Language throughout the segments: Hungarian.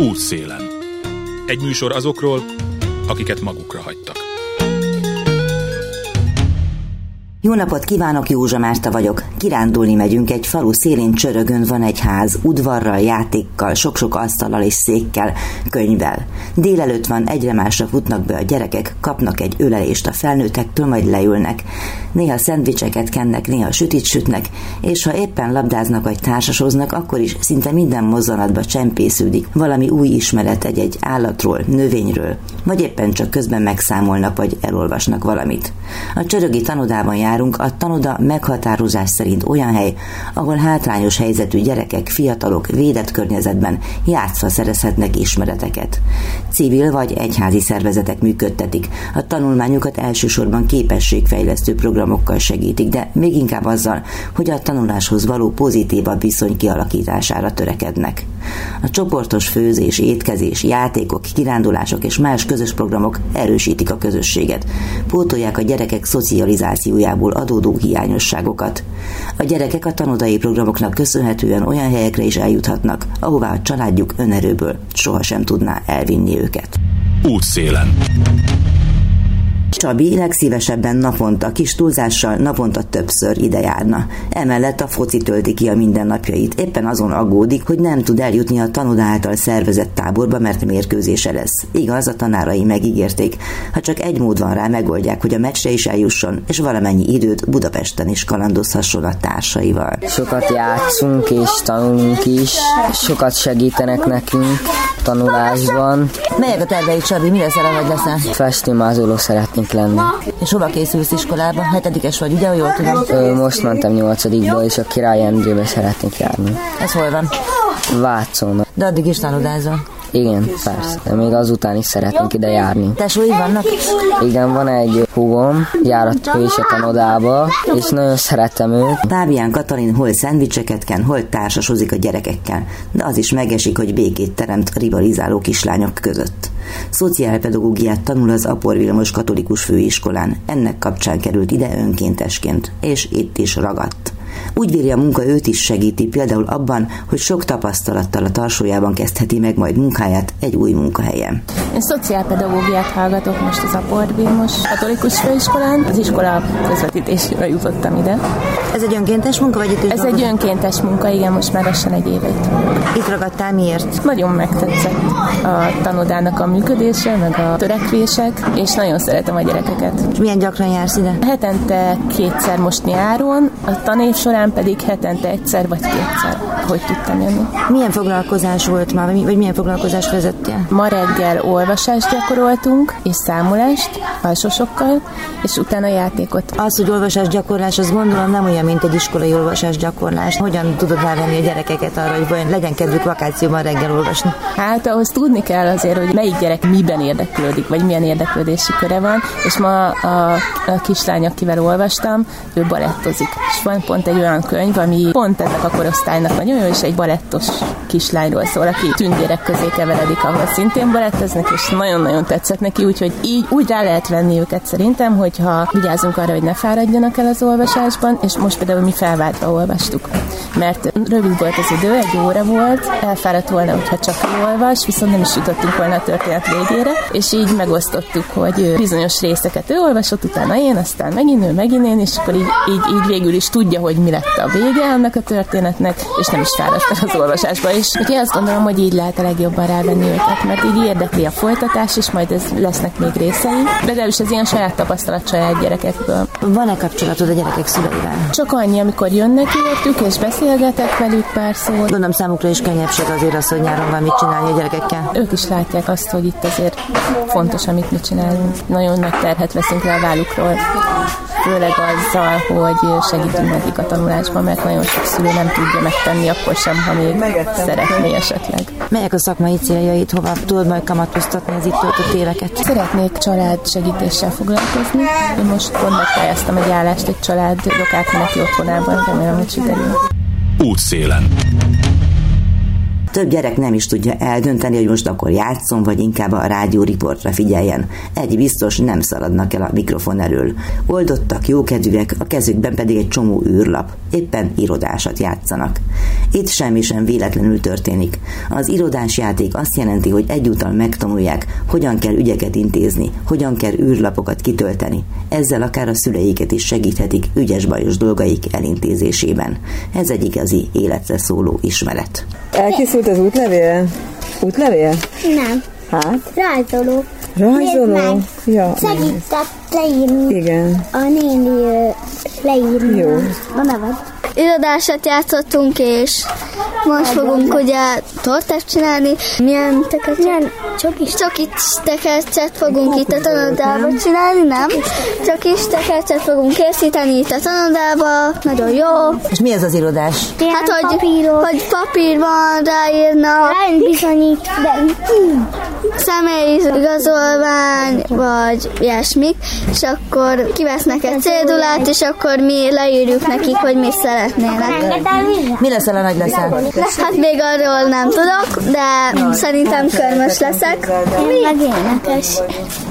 Útszélen. Egy műsor azokról, akiket magukra hagytak. Jó napot kívánok, Józsa Márta vagyok. Kirándulni megyünk, egy falu szélén csörögön van egy ház, udvarral, játékkal, sok-sok asztallal és székkel, könyvvel. Délelőtt van, egyre másra futnak be a gyerekek, kapnak egy ölelést a felnőttektől, majd leülnek. Néha szendvicseket kennek, néha sütit sütnek, és ha éppen labdáznak vagy társasoznak, akkor is szinte minden mozzanatba csempésződik valami új ismeret egy-egy állatról, növényről, vagy éppen csak közben megszámolnak vagy elolvasnak valamit. A csörögi tanodában jár járunk, a tanoda meghatározás szerint olyan hely, ahol hátrányos helyzetű gyerekek, fiatalok védett környezetben játszva szerezhetnek ismereteket. Civil vagy egyházi szervezetek működtetik. A tanulmányukat elsősorban képességfejlesztő programokkal segítik, de még inkább azzal, hogy a tanuláshoz való pozitívabb viszony kialakítására törekednek. A csoportos főzés, étkezés, játékok, kirándulások és más közös programok erősítik a közösséget, pótolják a gyerekek szocializációjából adódó hiányosságokat. A gyerekek a tanodai programoknak köszönhetően olyan helyekre is eljuthatnak, ahová a családjuk önerőből sohasem tudná elvinni őket. Útszélen. Csabi legszívesebben naponta, kis túlzással naponta többször ide járna. Emellett a foci tölti ki a mindennapjait. Éppen azon aggódik, hogy nem tud eljutni a tanoda által szervezett táborba, mert mérkőzése lesz. Igaz, a tanárai megígérték. Ha csak egy mód van rá, megoldják, hogy a meccsre is eljusson, és valamennyi időt Budapesten is kalandozhasson a társaival. Sokat játszunk és tanulunk is, sokat segítenek nekünk tanulásban. Melyek a terveid, Csabi? Mire szeretnéd leszel? Festőmázoló szeretnék lenni. És hova készülsz iskolába? Hetedikes vagy, ugye, jól tudom? Ö, most mentem nyolcadikba, és a Király Endrébe szeretnék járni. Ez hol van? Vácon. De addig is tanulázol. Igen, persze, de még azután is szeretnénk ide járni. Tesói vannak? Igen, van egy húgom, járat ő is a tanodába, és nagyon szeretem őt. Pávián Katalin hol szendvicseket ken, hol társasozik a gyerekekkel, de az is megesik, hogy békét teremt rivalizáló kislányok között. Szociálpedagógiát tanul az Apor Vilmos Katolikus Főiskolán, ennek kapcsán került ide önkéntesként, és itt is ragadt. Úgy véli a munka őt is segíti, például abban, hogy sok tapasztalattal a tarsójában kezdheti meg majd munkáját egy új munkahelyen. Én szociálpedagógiát hallgatok most az Aport Vilmos Katolikus Főiskolán. Az iskola közvetítésére jutottam ide. Ez egy önkéntes munka, vagy itt is Ez egy önkéntes munka, igen, most már lassan egy évet. Itt ragadtál miért? Nagyon megtetszett a tanodának a működése, meg a törekvések, és nagyon szeretem a gyerekeket. És milyen gyakran jársz ide? Hetente kétszer most nyáron, a tanév során pedig hetente egyszer vagy kétszer, hogy tudtam jönni. Milyen foglalkozás volt már, vagy milyen foglalkozást vezettél? Ma reggel olvasást gyakoroltunk, és számolást alsosokkal, és utána játékot. Az, hogy olvasás gyakorlás, az gondolom nem olyan, mint egy iskolai olvasás gyakorlás. Hogyan tudod rávenni a gyerekeket arra, hogy vajon legyen kedvük vakációban reggel olvasni? Hát ahhoz tudni kell azért, hogy melyik gyerek miben érdeklődik, vagy milyen érdeklődési köre van, és ma a, a kislány, akivel olvastam, ő balettozik. És van pont egy olyan könyv, ami pont ennek a korosztálynak nagyon jó, és egy balettos kislányról szól, aki tündérek közé keveredik, ahol szintén baletteznek, és nagyon-nagyon tetszett neki, úgyhogy így úgy rá lehet venni őket szerintem, hogyha vigyázunk arra, hogy ne fáradjanak el az olvasásban, és most például mi felváltva olvastuk. Mert rövid volt az idő, egy óra volt, elfáradt volna, hogyha csak olvas, viszont nem is jutottunk volna a történet végére, és így megosztottuk, hogy bizonyos részeket ő olvasott, utána én, aztán megint ő, megint én, és akkor így, így, így végül is tudja, hogy mi lett a vége annak a történetnek, és nem is fáradt el az olvasásba. És úgyhogy azt gondolom, hogy így lehet a legjobban rávenni őket, mert így érdekli a folytatás, és majd ez lesznek még részei. De legalábbis ez ilyen saját tapasztalat saját gyerekekből. Van-e kapcsolatod a gyerekek szüleivel? Csak annyi, amikor jönnek értük, és beszélgetek velük pár szót. Gondolom számukra is könnyebbség azért az, hogy nyáron van mit csinálni a gyerekekkel. Ők is látják azt, hogy itt azért fontos, amit mi csinálunk. Nagyon nagy terhet veszünk rá a vállukról főleg azzal, hogy segítünk nekik a tanulásban, mert nagyon sok szülő nem tudja megtenni akkor sem, ha még szeretné esetleg. Melyek a szakmai céljaid, hova tudod majd kamatoztatni az itt töltött éveket? Szeretnék család segítéssel foglalkozni. Én most pont megpályáztam egy állást egy család átmeneti otthonában, remélem, hogy sikerül. Útszélen. Több gyerek nem is tudja eldönteni, hogy most akkor játszon, vagy inkább a rádióriportra figyeljen. Egy biztos nem szaladnak el a mikrofon elől. Oldottak, jókedvűek, a kezükben pedig egy csomó űrlap. Éppen irodásat játszanak. Itt semmi sem véletlenül történik. Az irodás játék azt jelenti, hogy egyúttal megtanulják, hogyan kell ügyeket intézni, hogyan kell űrlapokat kitölteni. Ezzel akár a szüleiket is segíthetik ügyes-bajos dolgaik elintézésében. Ez egy igazi életre szóló ismeret. Elkészült az útlevél? Útlevél? Nem. Hát? Rajzoló. Rajzoló? Ja. Segített leírni. Igen. A néni leírni. Jó. A nevet. Irodásat játszottunk, és most fogunk ugye tortát csinálni. Milyen teket? Milyen csokis? Csokis tekercset fogunk itt a tanodába csinálni, nem? Csokis tekercset fogunk készíteni itt a tanodába. Nagyon jó. És mi ez az irodás? Hát, hogy, hogy papír van, ráírnak. bizonyít, de személyi igazolvány, vagy ilyesmik, és akkor kivesznek egy cédulát, és akkor mi leírjuk nekik, hogy mi szeretnének. Mi leszel a nagy leszel? Hát még arról nem tudok, de szerintem körmös leszek. Meg énekes.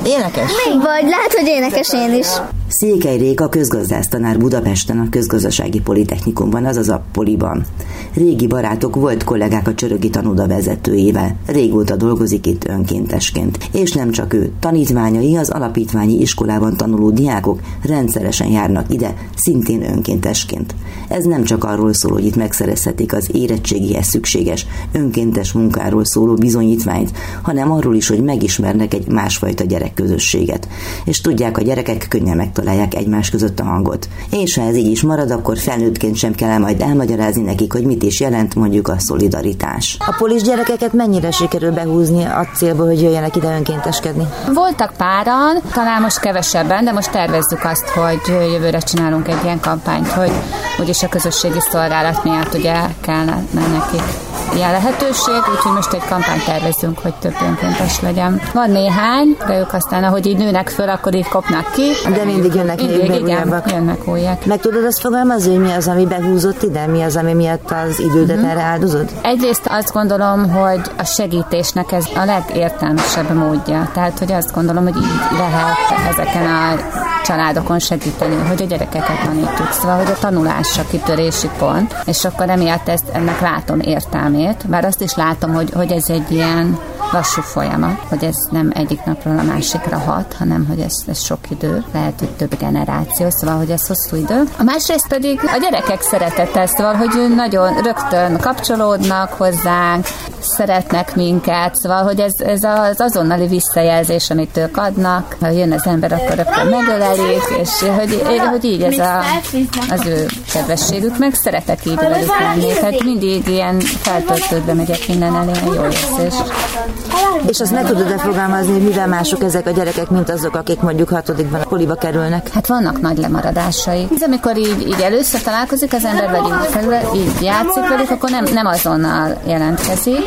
Énekes? Vagy lehet, hogy énekes én is. Székely Réka közgazdásztanár Budapesten a Közgazdasági Politechnikumban, azaz a Poliban. Régi barátok volt kollégák a Csörögi tanúda vezetőjével. Régóta dolgozik itt önkéntesként. És nem csak ő, tanítványai az alapítványi iskolában tanuló diákok rendszeresen járnak ide, szintén önkéntesként. Ez nem csak arról szól, hogy itt megszerezhetik az érettségihez szükséges önkéntes munkáról szóló bizonyítványt, hanem arról is, hogy megismernek egy másfajta gyerekközösséget. És tudják, a gyerekek könnyen megtalálják egymás között a hangot. És ha ez így is marad, akkor felnőttként sem kell majd elmagyarázni nekik, hogy mit is jelent mondjuk a szolidaritás. A polis gyerekeket mennyire sikerül behúzni a célból, hogy jöjjenek ide önkénteskedni? Voltak páran, talán most kevesebben, de most tervezzük azt, hogy jövőre csinálunk egy ilyen kampányt, hogy úgyis a közösségi szolgálat miatt ugye kellene nekik ilyen lehetőség, úgyhogy most egy kampányt tervezünk, hogy több önkéntes legyen. Van néhány, de ők aztán, ahogy így nőnek föl, akkor így kopnak ki. De mindig Mindig, még igen, újabbak. jönnek újak. Meg tudod azt fogalmazni, hogy mi az, ami behúzott ide, mi az, ami miatt az idődet Mhm. erre áldozod? Egyrészt azt gondolom, hogy a segítésnek ez a legértelmesebb módja. Tehát, hogy azt gondolom, hogy így lehet ezeken a családokon segíteni, hogy a gyerekeket tanítjuk. Szóval, hogy a tanulás a kitörési pont, és akkor emiatt ezt, ennek látom értelmét, bár azt is látom, hogy, hogy ez egy ilyen lassú folyamat, hogy ez nem egyik napról a másikra hat, hanem hogy ez, ez sok idő, lehet, hogy több generáció, szóval, hogy ez hosszú idő. A másrészt pedig a gyerekek szeretete, szóval, hogy nagyon rögtön kapcsolódnak hozzánk, szeretnek minket, szóval, hogy ez, ez az azonnali visszajelzés, amit ők adnak, ha jön az ember, akkor rögtön megölelik, és hogy, hogy így ez a, az ő kedvességük, meg szeretek így velük lenni, tehát mindig ilyen feltöltődve megyek minden elé, jó érzés. És azt meg tudod-e fogalmazni, hogy mivel mások ezek a gyerekek, mint azok, akik mondjuk hatodikban a poliba kerülnek? Hát vannak nagy lemaradásai. Ez amikor így, így először találkozik az ember velük, felül, így játszik velük, akkor nem, nem azonnal jelentkezik,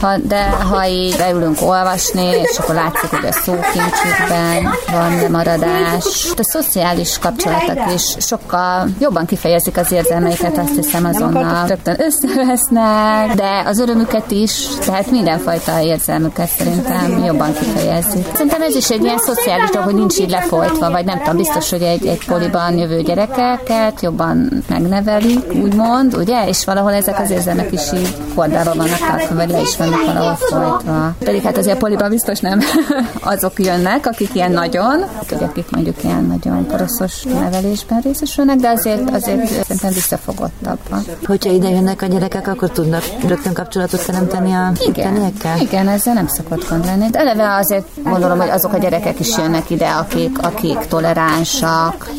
ha, de ha így leülünk olvasni, és akkor látszik, hogy a szókincsükben van lemaradás. A szociális kapcsolatok is sokkal jobban kifejezik az érzelmeiket, azt hiszem azonnal rögtön összevesznek, de az örömüket is, tehát mindenfajta érzelmüket szerintem jobban kifejezik. Szerintem ez is egy ilyen szociális dolog, hogy nincs így lefolytva, vagy nem tudom, biztos, hogy egy, egy poliban jövő gyerekeket jobban megnevelik, úgymond, ugye? És valahol ezek az érzelmek is így kordában vannak tartva, vagy le is vannak valahol folytva. Pedig hát azért a poliban biztos nem azok jönnek, akik ilyen nagyon, akik mondjuk ilyen nagyon poroszos nevelésben részesülnek, de azért, azért szerintem visszafogottabban. Hogyha ide jönnek a gyerekek, akkor tudnak rögtön kapcsolatot teremteni a Igen, igen, ezzel nem szokott gond lenni. De eleve azért gondolom, hogy azok a gyerekek is jönnek ide, akik, akik toleránsak,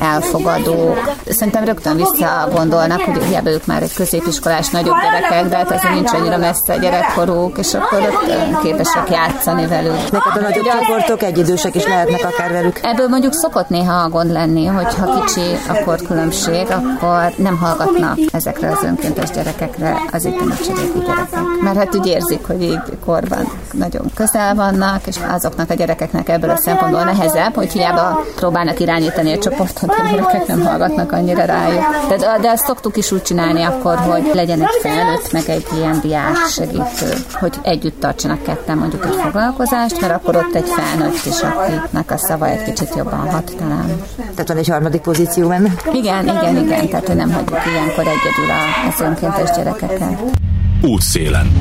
elfogadók. Szerintem rögtön visszagondolnak, hogy hiába ők már egy középiskolás nagyobb gyerekek, de hát azért nincs annyira messze a gyerekkoruk, és akkor rögtön képesek játszani velük. Hát a nagyobb csoportok egyidősek is lehetnek akár velük. Ebből mondjuk szokott néha gond lenni, hogy ha kicsi a korkülönbség, akkor nem hallgatnak ezekre az önkéntes gyerekekre az itt cseréki gyerekek. Mert hát úgy érzik, hogy így korban nagyon közel vannak, és azoknak a gyerekeknek ebből a szempontból nehezebb, hogy hiába próbálnak irányítani a csoportot, a gyerekek nem hallgatnak annyira rájuk. De, de azt szoktuk is úgy csinálni akkor, hogy legyen egy felnőtt, meg egy ilyen diák segítő, hogy együtt tartsanak ketten mondjuk egy foglalkozást, mert akkor ott egy felnőtt is, akinek a szava egy kicsit jobban hat talán. Tehát van egy harmadik pozíció benne? Igen, igen, igen, tehát hogy nem hagyjuk ilyenkor egyedül az önkéntes gyerekeket. Útszélen.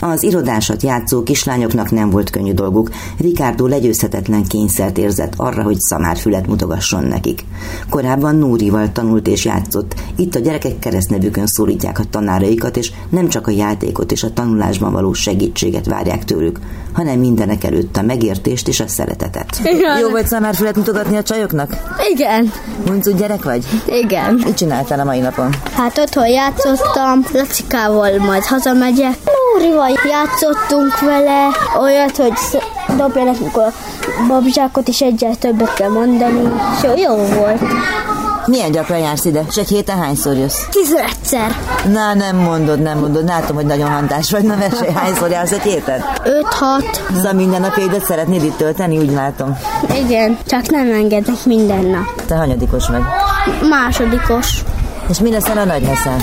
Az irodásat játszó kislányoknak nem volt könnyű dolguk. Ricardo legyőzhetetlen kényszert érzett arra, hogy szamárfület mutogasson nekik. Korábban Núrival tanult és játszott. Itt a gyerekek keresztnevükön szólítják a tanáraikat, és nem csak a játékot és a tanulásban való segítséget várják tőlük, hanem mindenek előtt a megértést és a szeretetet. Igen. Jó volt szamárfület mutogatni a csajoknak? Igen. Muncu gyerek vagy? Igen. Mit csináltál a mai napon? Hát otthon játszottam, Lacikával majd hazamegyek. Nórival játszottunk vele, olyat, hogy dobja nekünk a babzsákot, és egyel többet kell mondani. És jó, volt. Milyen gyakran jársz ide? És egy héten hányszor jössz? Tizenegyszer. Na, nem mondod, nem mondod. Látom, hogy nagyon hantás vagy. Na, mesélj, hányszor jársz egy héten? Öt-hat. Szóval minden napjaidat szeretnéd itt tölteni, úgy látom. Igen, csak nem engednek minden nap. Te hanyadikos vagy. Másodikos. És mi leszel a nagy leszel?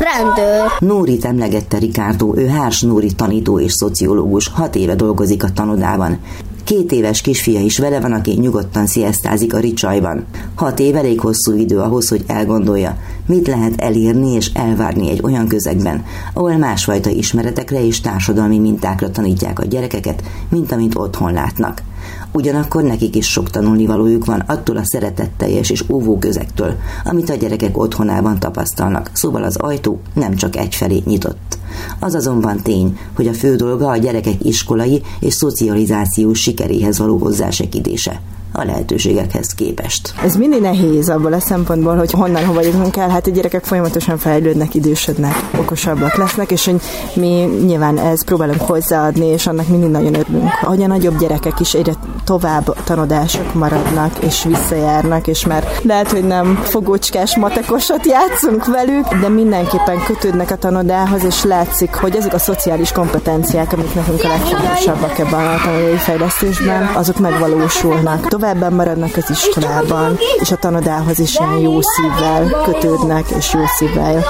Rendőr. Nórit emlegette Ricardo, ő Hárs Nóri tanító és szociológus, hat éve dolgozik a tanodában. Két éves kisfia is vele van, aki nyugodtan sziasztázik a ricsajban. Hat év elég hosszú idő ahhoz, hogy elgondolja, mit lehet elérni és elvárni egy olyan közegben, ahol másfajta ismeretekre és társadalmi mintákra tanítják a gyerekeket, mint amit otthon látnak. Ugyanakkor nekik is sok tanulnivalójuk van attól a szeretetteljes és óvó közektől, amit a gyerekek otthonában tapasztalnak, szóval az ajtó nem csak egyfelé nyitott. Az azonban tény, hogy a fő dolga a gyerekek iskolai és szocializációs sikeréhez való hozzásegítése a lehetőségekhez képest. Ez mindig nehéz abból a szempontból, hogy honnan hova jutunk el. Hát a gyerekek folyamatosan fejlődnek, idősödnek, okosabbak lesznek, és hogy mi nyilván ez próbálunk hozzáadni, és annak mindig nagyon örülünk. Ahogy a nagyobb gyerekek is egyre tovább tanodások maradnak, és visszajárnak, és már lehet, hogy nem fogócskás matekosat játszunk velük, de mindenképpen kötődnek a tanodához, és látszik, hogy ezek a szociális kompetenciák, amik nekünk a legfontosabbak ebben a tanulói fejlesztésben, azok megvalósulnak. Továbban maradnak az iskolában, és a tanodához is ilyen jó szívvel kötődnek, és jó szívvel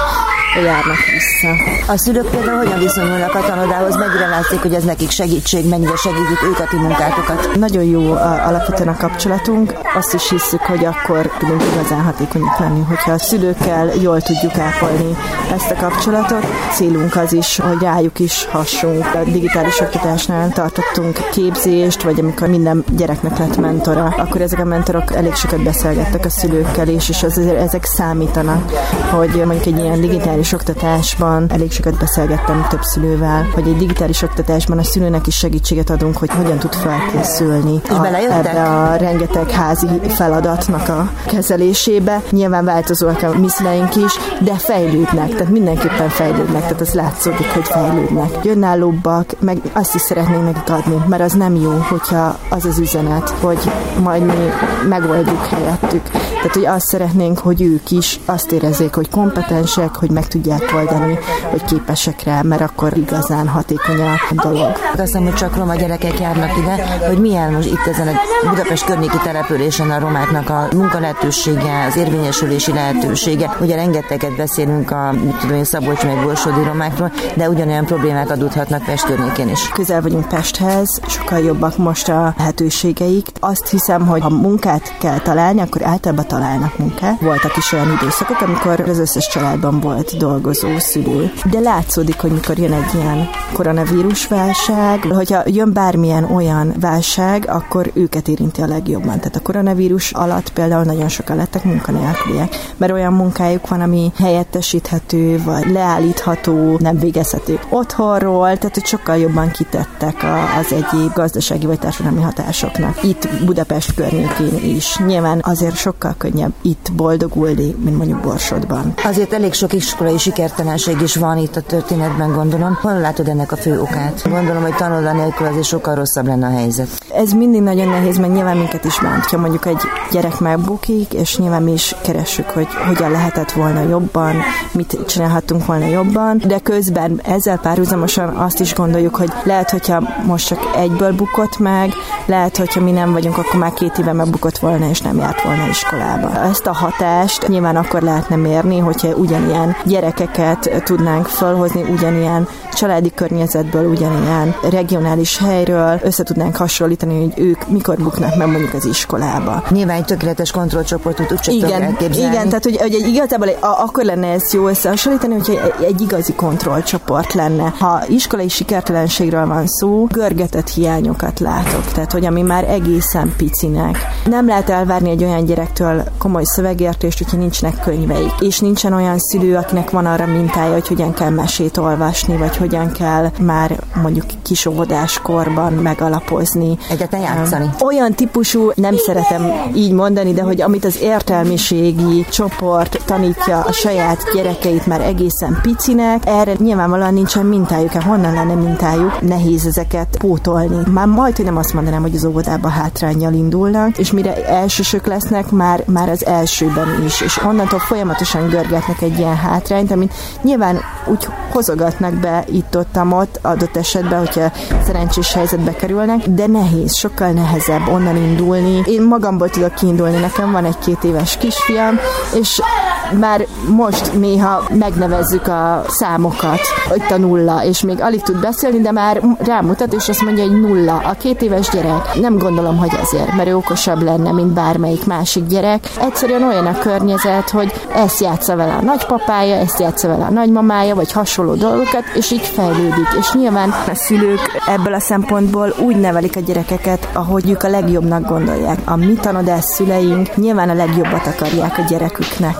járnak vissza. A szülők például hogyan viszonyulnak a tanodához, mennyire látszik, hogy ez nekik segítség, mennyire segítik ők a ti munkátokat? Nagyon jó a, alapvetően a kapcsolatunk. Azt is hiszük, hogy akkor tudunk igazán hatékonyak lenni, hogyha a szülőkkel jól tudjuk ápolni ezt a kapcsolatot. Célunk az is, hogy rájuk is hassunk. A digitális oktatásnál tartottunk képzést, vagy amikor minden gyereknek lett mentora, akkor ezek a mentorok elég sokat beszélgettek a szülőkkel is, és azért ezek számítanak, hogy mondjuk egy ilyen digitális oktatásban elég sokat beszélgettem több szülővel, hogy egy digitális oktatásban a szülőnek is segítséget adunk, hogy hogyan tud felkészülni És belejöttek? ebbe a rengeteg házi feladatnak a kezelésébe. Nyilván változóak a miszleink is, de fejlődnek, tehát mindenképpen fejlődnek, tehát az látszódik, hogy fejlődnek. Önállóbbak, meg azt is szeretnénk nekik adni, mert az nem jó, hogyha az az üzenet, hogy majd mi megoldjuk helyettük. Tehát, hogy azt szeretnénk, hogy ők is azt érezzék, hogy kompetensek, hogy meg tudják oldani, hogy képesek rá, mert akkor igazán hatékony a dolog. Azt hiszem, hogy csak roma gyerekek járnak ide, hogy milyen most itt ezen a Budapest környéki településen a romáknak a munkalehetősége, az érvényesülési lehetősége. Ugye rengeteget beszélünk a tudom én, Szabolcs meg Borsodi romákról, de ugyanolyan problémák adódhatnak Pest környékén is. Közel vagyunk Pesthez, sokkal jobbak most a lehetőségeik. Azt hiszem, hogy ha munkát kell találni, akkor általában találnak munkát. Voltak is olyan időszakok, amikor az összes családban volt dolgozó szülő. De látszódik, hogy mikor jön egy ilyen koronavírus válság, hogyha jön bármilyen olyan válság, akkor őket érinti a legjobban. Tehát a koronavírus alatt például nagyon sokan lettek munkanélküliek, mert olyan munkájuk van, ami helyettesíthető, vagy leállítható, nem végezhető otthonról, tehát hogy sokkal jobban kitettek az egyéb gazdasági vagy társadalmi hatásoknak. Itt Budapest környékén is. Nyilván azért sokkal könnyebb itt boldogulni, mint mondjuk Borsodban. Azért elég sok iskolai iskolai sikertelenség is van itt a történetben, gondolom. Hol látod ennek a fő okát? Gondolom, hogy tanulva nélkül azért sokkal rosszabb lenne a helyzet. Ez mindig nagyon nehéz, mert nyilván minket is bántja. Mondjuk egy gyerek megbukik, és nyilván mi is keressük, hogy hogyan lehetett volna jobban, mit csinálhattunk volna jobban, de közben ezzel párhuzamosan azt is gondoljuk, hogy lehet, hogyha most csak egyből bukott meg, lehet, hogyha mi nem vagyunk, akkor már két éve megbukott volna, és nem járt volna iskolába. Ezt a hatást nyilván akkor lehetne mérni, hogyha ugyanilyen gyerekeket tudnánk felhozni, ugyanilyen családi környezetből, ugyanilyen regionális helyről össze tudnánk hasonlítani, hogy ők mikor buknak meg mondjuk az iskolába. Nyilván egy tökéletes kontrollcsoportot úgy csak igen, igen, tehát hogy, hogy egy, igazából egy, a, akkor lenne ez jó összehasonlítani, hogyha egy, egy igazi kontrollcsoport lenne. Ha iskolai sikertelenségről van szó, görgetett hiányokat látok, tehát hogy ami már egészen picinek. Nem lehet elvárni egy olyan gyerektől komoly szövegértést, hogyha nincsenek könyveik, és nincsen olyan szülő, akinek van arra mintája, hogy hogyan kell mesét olvasni, vagy hogyan kell már mondjuk kisóvodáskorban megalapozni. Egyetlen játszani. Olyan típusú, nem szeretem így mondani, de hogy amit az értelmiségi csoport tanítja a saját gyerekeit már egészen picinek, erre nyilvánvalóan nincsen mintájuk, hát honnan lenne mintájuk, nehéz ezeket pótolni. Már majd, hogy nem azt mondanám, hogy az óvodába hátrányjal indulnak, és mire elsősök lesznek, már, már az elsőben is, és onnantól folyamatosan görgetnek egy ilyen hátrányt, amit nyilván úgy hozogatnak be itt-ott, ott adott esetben, hogyha szerencsés helyzetbe kerülnek, de nehéz, sokkal nehezebb onnan indulni. Én magamból tudok kiindulni, nekem van egy két éves kisfiam, és már most néha megnevezzük a számokat, hogy a nulla, és még alig tud beszélni, de már rámutat, és azt mondja, hogy nulla. A két éves gyerek. Nem gondolom, hogy ezért, mert ő okosabb lenne, mint bármelyik másik gyerek. Egyszerűen olyan a környezet, hogy ezt játsza vele a nagypapája, ezt játsza vele a nagymamája, vagy hasonló dolgokat, és így fejlődik. És nyilván a szülők ebből a szempontból úgy nevelik a gyerekeket, ahogy ők a legjobbnak gondolják. A mi tanodás szüleink nyilván a legjobbat akarják a gyereküknek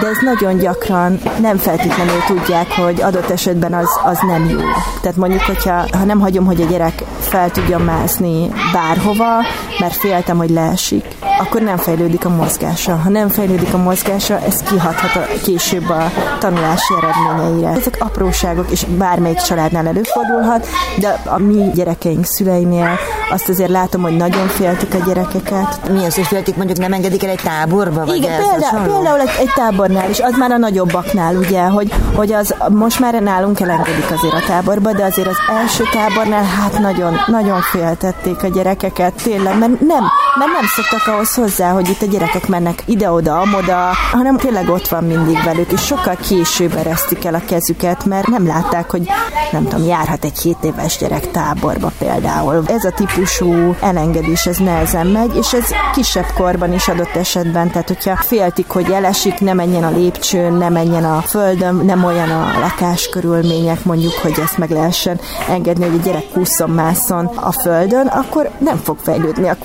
de ez nagyon gyakran nem feltétlenül tudják, hogy adott esetben az, az nem jó. Tehát mondjuk, hogyha ha nem hagyom, hogy a gyerek fel tudja mászni bárhova, mert féltem, hogy leesik, akkor nem fejlődik a mozgása. Ha nem fejlődik a mozgása, ez kihathat a, később a tanulási eredményeire. Ezek apróságok, és bármelyik családnál előfordulhat, de a mi gyerekeink szüleinél azt azért látom, hogy nagyon féltik a gyerekeket. Mi az, hogy féltik, mondjuk nem engedik el egy táborba? Vagy Igen, például, például egy, egy tábornál is, az már a nagyobbaknál, ugye, hogy, hogy az most már nálunk elengedik azért a táborba, de azért az első tábornál hát nagyon, nagyon féltették a gyerekeket, tényleg, mert nem, mert nem szoktak ahhoz hozzá, hogy itt a gyerekek mennek ide-oda, amoda, hanem tényleg ott van mindig velük, és sokkal később eresztik el a kezüket, mert nem látták, hogy nem tudom, járhat egy 7 éves gyerek táborba például. Ez a típusú elengedés, ez nehezen megy, és ez kisebb korban is adott esetben, tehát hogyha féltik, hogy elesik, nem menjen a lépcsőn, nem menjen a földön, nem olyan a lakáskörülmények, mondjuk, hogy ezt meg lehessen engedni, hogy a gyerek kúszom mászon a földön, akkor nem fog fejlődni a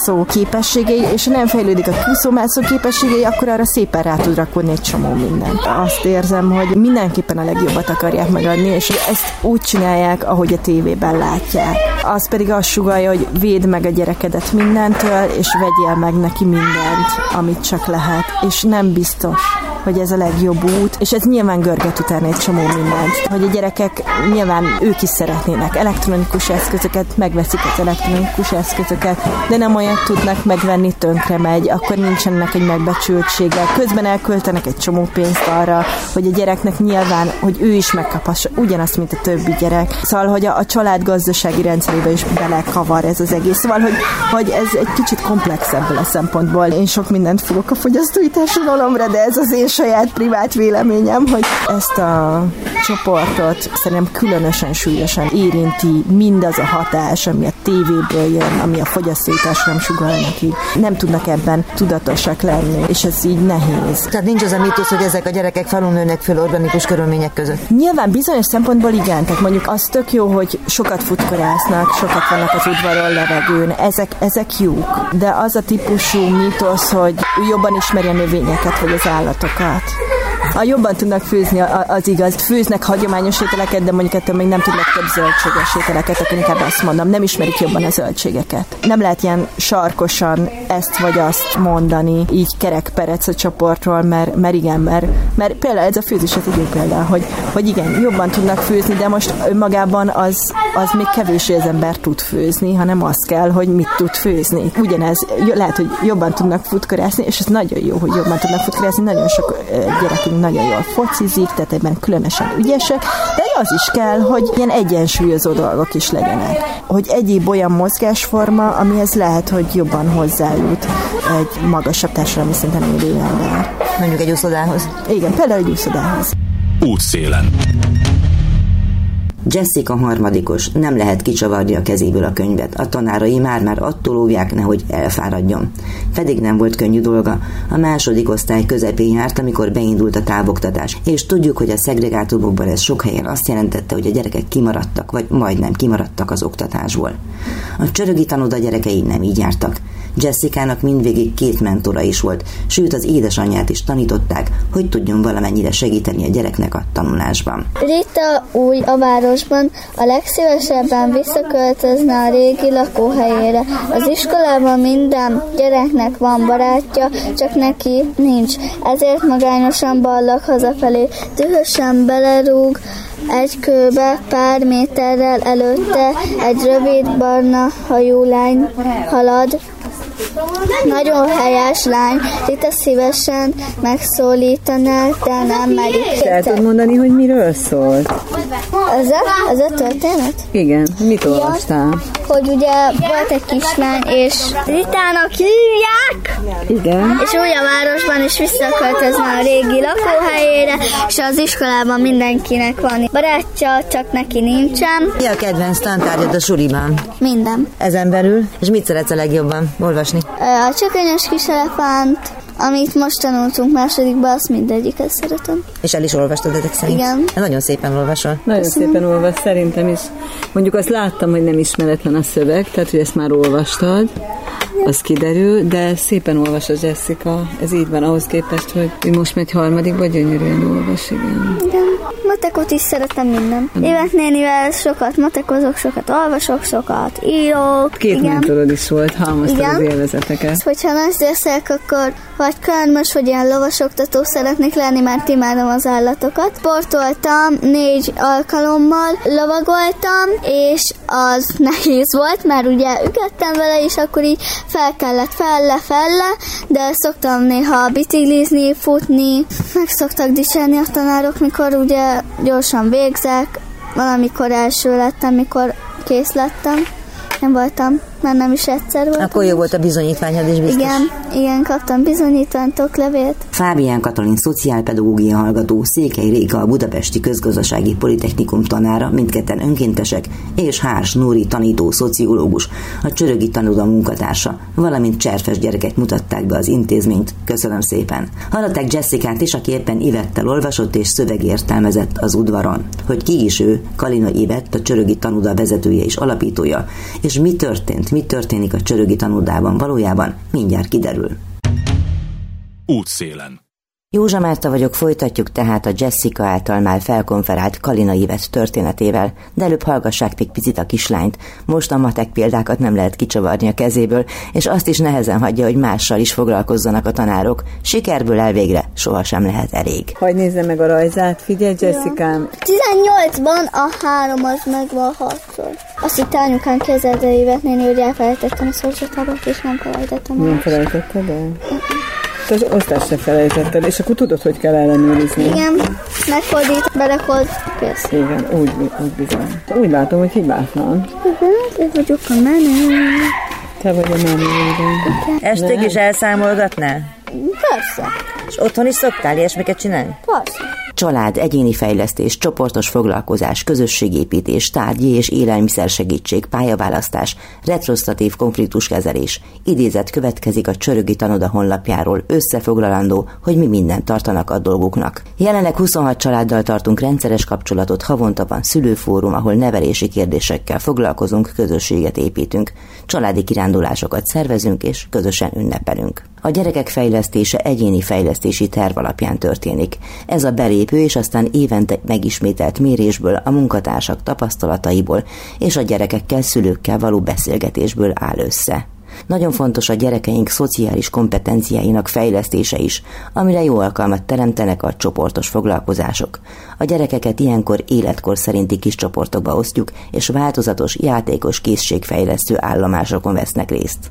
kúszó-mászó képességei, és ha nem fejlődik a kúszó-mászó képességei, akkor arra szépen rá tud rakodni egy csomó mindent. Azt érzem, hogy mindenképpen a legjobbat akarják megadni, és ezt úgy csinálják, ahogy a tévében látják. Az pedig azt sugalja, hogy védd meg a gyerekedet mindentől, és vegyél meg neki mindent, amit csak lehet. És nem biztos, hogy ez a legjobb út, és ez nyilván görget utána egy csomó mindent. Hogy a gyerekek nyilván ők is szeretnének elektronikus eszközöket, megveszik az elektronikus eszközöket, de nem olyat tudnak megvenni, tönkre megy, akkor nincsenek egy megbecsültsége. Közben elköltenek egy csomó pénzt arra, hogy a gyereknek nyilván, hogy ő is megkaphassa ugyanazt, mint a többi gyerek. Szóval, hogy a, a család gazdasági rendszerébe is belekavar ez az egész. Szóval, hogy, hogy ez egy kicsit komplexebb a szempontból. Én sok mindent fogok a fogyasztói társadalomra, de ez az én saját privát véleményem, hogy ezt a csoportot szerintem különösen súlyosan érinti mindaz a hatás, ami a tévéből jön, ami a fogyasztói társadalom sugal nekik. Nem tudnak ebben tudatosak lenni, és ez így nehéz. Tehát nincs az a mítosz, hogy ezek a gyerekek falun nőnek föl organikus körülmények között. Nyilván bizonyos szempontból igen, tehát mondjuk az tök jó, hogy sokat futkorásznak, sokat vannak az udvaron, levegőn, ezek, ezek jók. De az a típusú mítosz, hogy jobban ismeri a növényeket vagy az állatokat, A jobban tudnak főzni, az igaz. Főznek hagyományos ételeket, de mondjuk ettől még nem tudnak több zöldséges ételeket, akkor inkább azt mondom, nem ismerik jobban a zöldségeket. Nem lehet ilyen sarkosan ezt vagy azt mondani, így kerekperec a csoportról, mert, mert igen, mert, mert például ez a főzés az így példa, hogy, hogy igen, jobban tudnak főzni, de most önmagában az, az még kevés az ember tud főzni, hanem az kell, hogy mit tud főzni. Ugyanez, lehet, hogy jobban tudnak futkorászni, és ez nagyon jó, hogy jobban tudnak futkorászni, nagyon sok gyerekünk nagyon jól focizik, tehát ebben különösen ügyesek, de az is kell, hogy ilyen egyensúlyozó dolgok is legyenek. Hogy egyéb olyan mozgásforma, amihez lehet, hogy jobban hozzájut egy magasabb társadalmi szinten élő ember. Mondjuk egy úszodához? Igen, például egy úszodához. Útszélen. Jessica harmadikos, nem lehet kicsavarni a kezéből a könyvet. A tanárai már-már attól óvják, nehogy elfáradjon. Pedig nem volt könnyű dolga. A második osztály közepén járt, amikor beindult a távoktatás. És tudjuk, hogy a szegregátumokban ez sok helyen azt jelentette, hogy a gyerekek kimaradtak, vagy majdnem kimaradtak az oktatásból. A csörögi tanoda gyerekei nem így jártak. Jessica-nak mindvégig két mentora is volt, sőt az édesanyját is tanították, hogy tudjon valamennyire segíteni a gyereknek a tanulásban. Rita új a városban a legszívesebben visszaköltözne a régi lakóhelyére. Az iskolában minden gyereknek van barátja, csak neki nincs. Ezért magányosan ballak hazafelé, dühösen belerúg, egy kőbe pár méterrel előtte egy rövid barna hajú lány halad, nagyon helyes lány, Rita szívesen megszólítaná, de nem merik. El tudod mondani, hogy miről szólt? Ez a, ez a történet? Igen, mit olvastál? Hogy ugye volt egy kislány, és Ritának hívják, Igen. és úgy a városban is visszaköltözne a régi lakóhelyére, és az iskolában mindenkinek van barátja, csak neki nincsen. Mi a kedvenc tantárgyad a suliban? Minden. Ezen belül? És mit szeretsz a legjobban olvasni? A csökönyös kis elefánt, amit most tanultunk másodikba, azt mindegyiket szeretem. És el is olvastad ezek szerint? Igen. Nagyon szépen olvasol. Nagyon Köszönöm. szépen olvas, szerintem is. Mondjuk azt láttam, hogy nem ismeretlen a szöveg, tehát hogy ezt már olvastad, az kiderül, de szépen olvas a Jessica, ez így van ahhoz képest, hogy most megy harmadikba, gyönyörűen olvas, igen. Igen, matekot is szeretem minden. Mm. Évet nénivel sokat matekozok, sokat olvasok, sokat írok. Két igen. mentorod is volt, halmoztad az élvezeteket. Hogyha más leszek, akkor vagy körmös, vagy ilyen lovasoktató szeretnék lenni, mert imádom az állatokat. Sportoltam négy alkalommal, lovagoltam, és az nehéz volt, mert ugye ügettem vele, és akkor így fel kellett felle-felle, de szoktam néha biciklizni, futni, meg szoktak dicsérni a tanárok, mikor ugye gyorsan végzek, valamikor első lettem, mikor kész lettem. Nem voltam már nem is egyszer volt. Akkor jó volt a bizonyítványod is biztos. Igen, igen, kaptam bizonyítványt, oklevét. Fábián Katalin szociálpedagógia hallgató, Székely Réka a Budapesti Közgazdasági Politechnikum tanára, mindketten önkéntesek, és Hárs Nóri tanító szociológus, a Csörögi Tanúda munkatársa, valamint cserfes gyerekek mutatták be az intézményt. Köszönöm szépen. Hallották Jessica-t is, aki éppen Ivettel olvasott és szövegértelmezett az udvaron. Hogy ki is ő, Kalina Ivett, a Csörögi Tanúda vezetője és alapítója, és mi történt mi történik a csörögi tanúdában valójában, mindjárt kiderül. Útszélen. Józsa Márta vagyok, folytatjuk tehát a Jessica által már felkonferált Kalina Ivet történetével, de előbb hallgassák még picit a kislányt. Most a matek példákat nem lehet kicsavarni a kezéből, és azt is nehezen hagyja, hogy mással is foglalkozzanak a tanárok. Sikerből elvégre sohasem lehet elég. Hogy nézze meg a rajzát, figyelj Jessica. 18-ban a három az megvan hatszor. Azt itt anyukán kezedre évet néni, hogy elfelejtettem a szorzsatábat, és nem felejtettem. Nem felejtetted el? Az osztást se felejtetted, és akkor tudod, hogy kell ellenőrizni. Igen, megfordít, belekod, kész. Igen, úgy, úgy bizony. Úgy látom, hogy hibátlan. Igen, én vagyok a menő. Te vagy a menő, igen. Estig is elszámolgatnál? Persze. És otthon is szoktál ilyesmiket csinálni? Persze család, egyéni fejlesztés, csoportos foglalkozás, közösségépítés, tárgyi és élelmiszer segítség, pályaválasztás, retrosztatív konfliktuskezelés. Idézet következik a Csörögi Tanoda honlapjáról, összefoglalandó, hogy mi mindent tartanak a dolguknak. Jelenleg 26 családdal tartunk rendszeres kapcsolatot, havonta van szülőfórum, ahol nevelési kérdésekkel foglalkozunk, közösséget építünk, családi kirándulásokat szervezünk és közösen ünnepelünk. A gyerekek fejlesztése egyéni fejlesztési terv alapján történik. Ez a belépő és aztán évente megismételt mérésből, a munkatársak tapasztalataiból és a gyerekekkel, szülőkkel való beszélgetésből áll össze. Nagyon fontos a gyerekeink szociális kompetenciáinak fejlesztése is, amire jó alkalmat teremtenek a csoportos foglalkozások. A gyerekeket ilyenkor életkor szerinti kis csoportokba osztjuk, és változatos, játékos készségfejlesztő állomásokon vesznek részt.